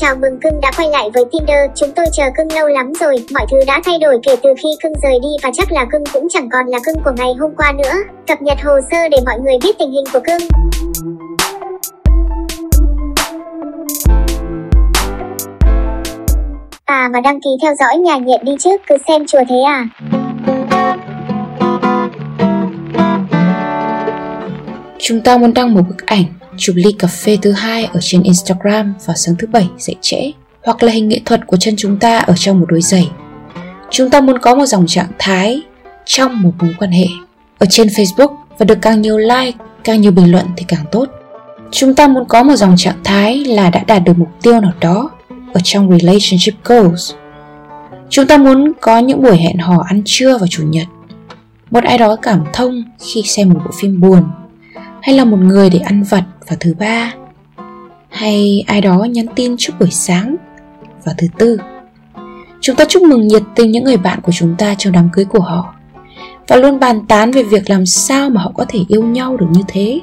chào mừng cưng đã quay lại với Tinder, chúng tôi chờ cưng lâu lắm rồi, mọi thứ đã thay đổi kể từ khi cưng rời đi và chắc là cưng cũng chẳng còn là cưng của ngày hôm qua nữa. Cập nhật hồ sơ để mọi người biết tình hình của cưng. À mà đăng ký theo dõi nhà nhện đi trước, cứ xem chùa thế à. Chúng ta muốn đăng một bức ảnh chụp ly cà phê thứ hai ở trên Instagram vào sáng thứ bảy dậy trễ hoặc là hình nghệ thuật của chân chúng ta ở trong một đôi giày. Chúng ta muốn có một dòng trạng thái trong một mối quan hệ ở trên Facebook và được càng nhiều like, càng nhiều bình luận thì càng tốt. Chúng ta muốn có một dòng trạng thái là đã đạt được mục tiêu nào đó ở trong relationship goals. Chúng ta muốn có những buổi hẹn hò ăn trưa vào chủ nhật. Một ai đó cảm thông khi xem một bộ phim buồn hay là một người để ăn vặt vào thứ ba? Hay ai đó nhắn tin chúc buổi sáng vào thứ tư? Chúng ta chúc mừng nhiệt tình những người bạn của chúng ta trong đám cưới của họ. Và luôn bàn tán về việc làm sao mà họ có thể yêu nhau được như thế.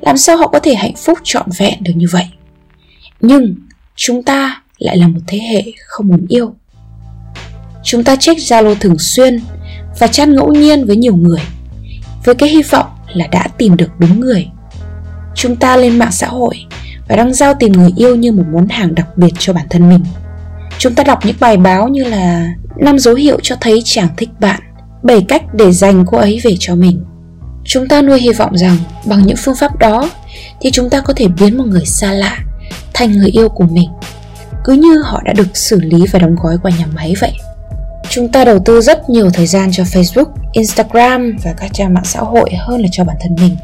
Làm sao họ có thể hạnh phúc trọn vẹn được như vậy? Nhưng chúng ta lại là một thế hệ không muốn yêu. Chúng ta check zalo thường xuyên và chat ngẫu nhiên với nhiều người, với cái hy vọng là đã tìm được đúng người. Chúng ta lên mạng xã hội và đăng giao tìm người yêu như một món hàng đặc biệt cho bản thân mình. Chúng ta đọc những bài báo như là năm dấu hiệu cho thấy chàng thích bạn, bảy cách để dành cô ấy về cho mình. Chúng ta nuôi hy vọng rằng bằng những phương pháp đó thì chúng ta có thể biến một người xa lạ thành người yêu của mình. Cứ như họ đã được xử lý và đóng gói qua nhà máy vậy. Chúng ta đầu tư rất nhiều thời gian cho Facebook, Instagram và các trang mạng xã hội hơn là cho bản thân mình.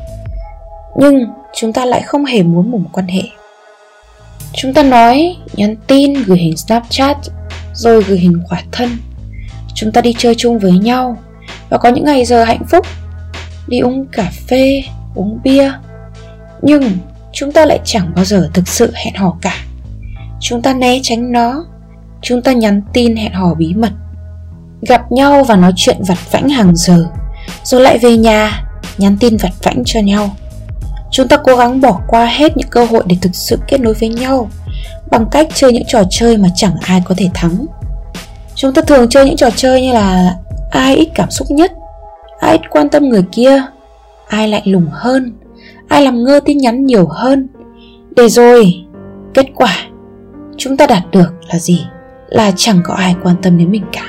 Nhưng chúng ta lại không hề muốn một quan hệ. Chúng ta nói, nhắn tin, gửi hình Snapchat, rồi gửi hình khỏa thân. Chúng ta đi chơi chung với nhau và có những ngày giờ hạnh phúc, đi uống cà phê, uống bia. Nhưng chúng ta lại chẳng bao giờ thực sự hẹn hò cả. Chúng ta né tránh nó, chúng ta nhắn tin hẹn hò bí mật Gặp nhau và nói chuyện vặt vãnh hàng giờ, Rồi lại về nhà, Nhắn tin vặt vãnh cho nhau. Chúng ta cố gắng bỏ qua hết những cơ hội để thực sự kết nối với nhau, Bằng cách chơi những trò chơi mà chẳng ai có thể thắng. Chúng ta thường chơi những trò chơi như là Ai ít cảm xúc nhất, Ai ít quan tâm người kia, Ai lạnh lùng hơn, Ai làm ngơ tin nhắn nhiều hơn. Để rồi, Kết quả, Chúng ta đạt được là gì? Là chẳng có ai quan tâm đến mình cả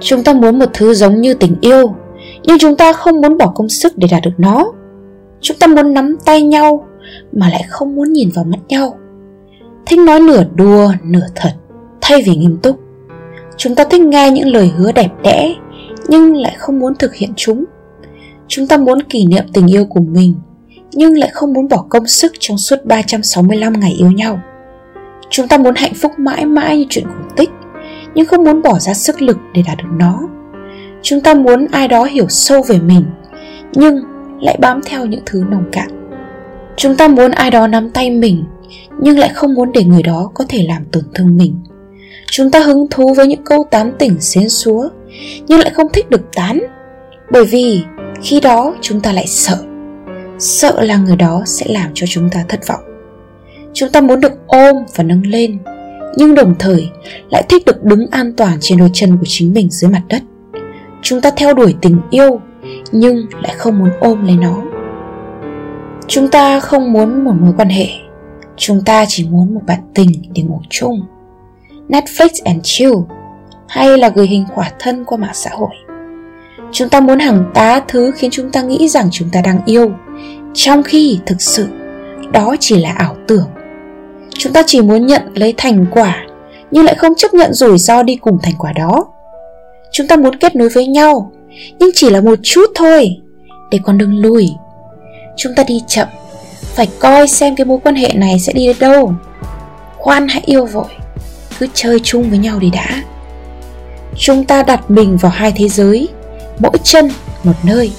chúng ta muốn một thứ giống như tình yêu, nhưng chúng ta không muốn bỏ công sức để đạt được nó. Chúng ta muốn nắm tay nhau, mà lại không muốn nhìn vào mắt nhau. Thích nói nửa đùa, nửa thật, thay vì nghiêm túc. Chúng ta thích nghe những lời hứa đẹp đẽ, nhưng lại không muốn thực hiện chúng. Chúng ta muốn kỷ niệm tình yêu của mình, nhưng lại không muốn bỏ công sức trong suốt 365 ngày yêu nhau. Chúng ta muốn hạnh phúc mãi mãi như chuyện cổ tích nhưng không muốn bỏ ra sức lực để đạt được nó. Chúng ta muốn ai đó hiểu sâu về mình, nhưng lại bám theo những thứ nồng cạn. Chúng ta muốn ai đó nắm tay mình, nhưng lại không muốn để người đó có thể làm tổn thương mình. Chúng ta hứng thú với những câu tán tỉnh xến xúa, nhưng lại không thích được tán, bởi vì khi đó chúng ta lại sợ. Sợ là người đó sẽ làm cho chúng ta thất vọng. Chúng ta muốn được ôm và nâng lên nhưng đồng thời lại thích được đứng an toàn trên đôi chân của chính mình dưới mặt đất. Chúng ta theo đuổi tình yêu, nhưng lại không muốn ôm lấy nó. Chúng ta không muốn một mối quan hệ, chúng ta chỉ muốn một bạn tình để ngủ chung. Netflix and chill, hay là gửi hình khỏa thân qua mạng xã hội. Chúng ta muốn hàng tá thứ khiến chúng ta nghĩ rằng chúng ta đang yêu, trong khi thực sự đó chỉ là ảo tưởng chúng ta chỉ muốn nhận lấy thành quả, nhưng lại không chấp nhận rủi ro đi cùng thành quả đó. Chúng ta muốn kết nối với nhau, nhưng chỉ là một chút thôi. Để con đường lùi, chúng ta đi chậm. Phải coi xem cái mối quan hệ này sẽ đi đến đâu. Khoan hãy yêu vội, cứ chơi chung với nhau đi đã. Chúng ta đặt mình vào hai thế giới, mỗi chân một nơi,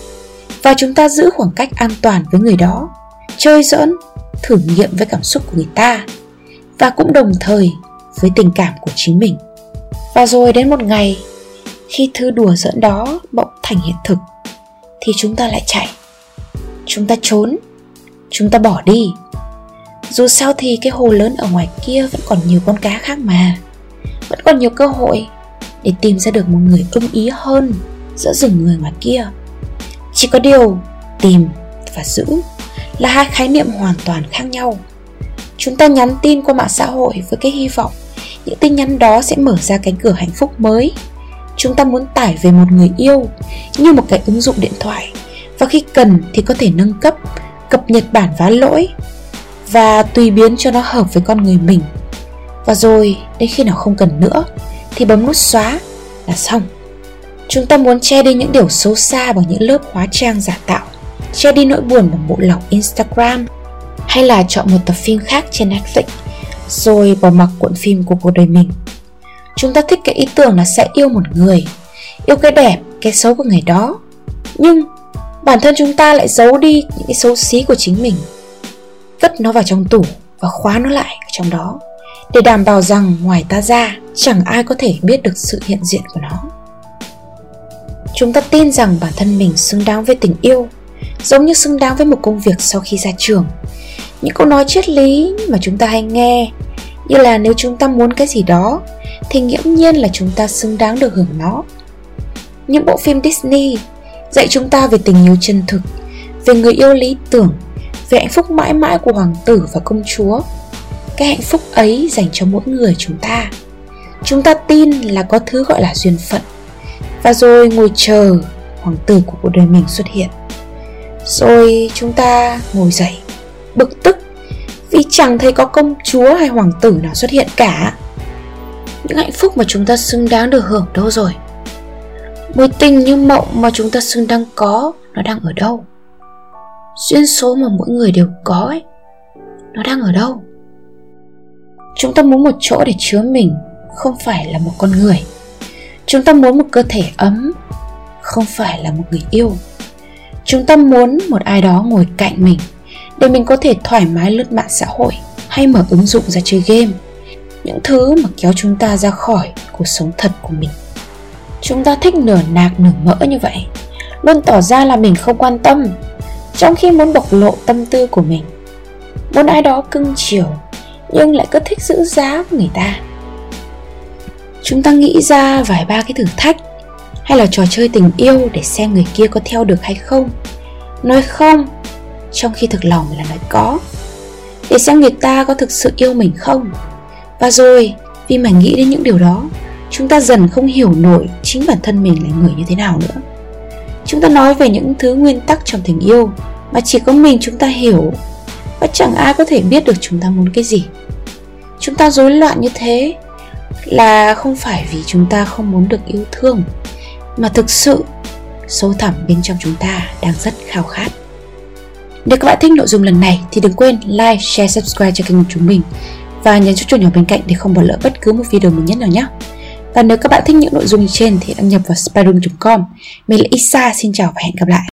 và chúng ta giữ khoảng cách an toàn với người đó, chơi giỡn, thử nghiệm với cảm xúc của người ta và cũng đồng thời với tình cảm của chính mình. Và rồi đến một ngày, khi thứ đùa giỡn đó bỗng thành hiện thực, thì chúng ta lại chạy. Chúng ta trốn, chúng ta bỏ đi. Dù sao thì cái hồ lớn ở ngoài kia vẫn còn nhiều con cá khác mà. Vẫn còn nhiều cơ hội để tìm ra được một người ưng ý hơn giữa rừng người ngoài kia. Chỉ có điều tìm và giữ là hai khái niệm hoàn toàn khác nhau. Chúng ta nhắn tin qua mạng xã hội với cái hy vọng những tin nhắn đó sẽ mở ra cánh cửa hạnh phúc mới. Chúng ta muốn tải về một người yêu như một cái ứng dụng điện thoại và khi cần thì có thể nâng cấp, cập nhật bản vá lỗi và tùy biến cho nó hợp với con người mình. Và rồi, đến khi nào không cần nữa thì bấm nút xóa là xong. Chúng ta muốn che đi những điều xấu xa bằng những lớp hóa trang giả tạo, che đi nỗi buồn bằng bộ lọc instagram hay là chọn một tập phim khác trên netflix, rồi bỏ mặc cuộn phim của cuộc đời mình. Chúng ta thích cái ý tưởng là sẽ yêu một người, yêu cái đẹp, cái xấu của người đó. Nhưng bản thân chúng ta lại giấu đi những cái xấu xí của chính mình cất nó vào trong tủ và khóa nó lại trong đó, để đảm bảo rằng ngoài ta ra, chẳng ai có thể biết được sự hiện diện của nó. Chúng ta tin rằng bản thân mình xứng đáng với tình yêu, giống như xứng đáng với một công việc sau khi ra trường những câu nói triết lý mà chúng ta hay nghe. Như là nếu chúng ta muốn cái gì đó, thì nghiễm nhiên là chúng ta xứng đáng được hưởng nó. Những bộ phim disney dạy chúng ta về tình yêu chân thực, về người yêu lý tưởng, về hạnh phúc mãi mãi của hoàng tử và công chúa. Cái hạnh phúc ấy dành cho mỗi người chúng ta. Chúng ta tin là có thứ gọi là duyên phận. Và rồi ngồi chờ hoàng tử của cuộc đời mình xuất hiện. Rồi chúng ta ngồi dậy bực tức vì chẳng thấy có công chúa hay hoàng tử nào xuất hiện cả. Những hạnh phúc mà chúng ta xứng đáng được hưởng đâu rồi? Mối tình như mộng mà chúng ta xứng đáng có, nó đang ở đâu? Duyên số mà mỗi người đều có ấy, nó đang ở đâu? Chúng ta muốn một chỗ để chứa mình, không phải là một con người. Chúng ta muốn một cơ thể ấm, không phải là một người yêu. Chúng ta muốn một ai đó ngồi cạnh mình để mình có thể thoải mái lướt mạng xã hội hay mở ứng dụng ra chơi game. Những thứ mà kéo chúng ta ra khỏi cuộc sống thật của mình. Chúng ta thích nửa nạc nửa mỡ như vậy, luôn tỏ ra là mình không quan tâm, trong khi muốn bộc lộ tâm tư của mình. Muốn ai đó cưng chiều, nhưng lại cứ thích giữ giá của người ta. Chúng ta nghĩ ra vài ba cái thử thách, hay là trò chơi tình yêu để xem người kia có theo được hay không. Nói không trong khi thực lòng là nói có. Để xem người ta có thực sự yêu mình không. Và rồi, vì mà nghĩ đến những điều đó, chúng ta dần không hiểu nổi chính bản thân mình là người như thế nào nữa. Chúng ta nói về những thứ nguyên tắc trong tình yêu, mà chỉ có mình chúng ta hiểu. Và chẳng ai có thể biết được chúng ta muốn cái gì. Chúng ta rối loạn như thế là không phải vì chúng ta không muốn được yêu thương, mà thực sự sâu thẳm bên trong chúng ta đang rất khao khát nếu các bạn thích nội dung lần này thì đừng quên like, share, subscribe cho kênh của chúng mình và nhấn chuông nhỏ bên cạnh để không bỏ lỡ bất cứ một video mới nhất nào nhé. Và nếu các bạn thích những nội dung trên thì đăng nhập vào spyroom.com. Mình là Isa, xin chào và hẹn gặp lại.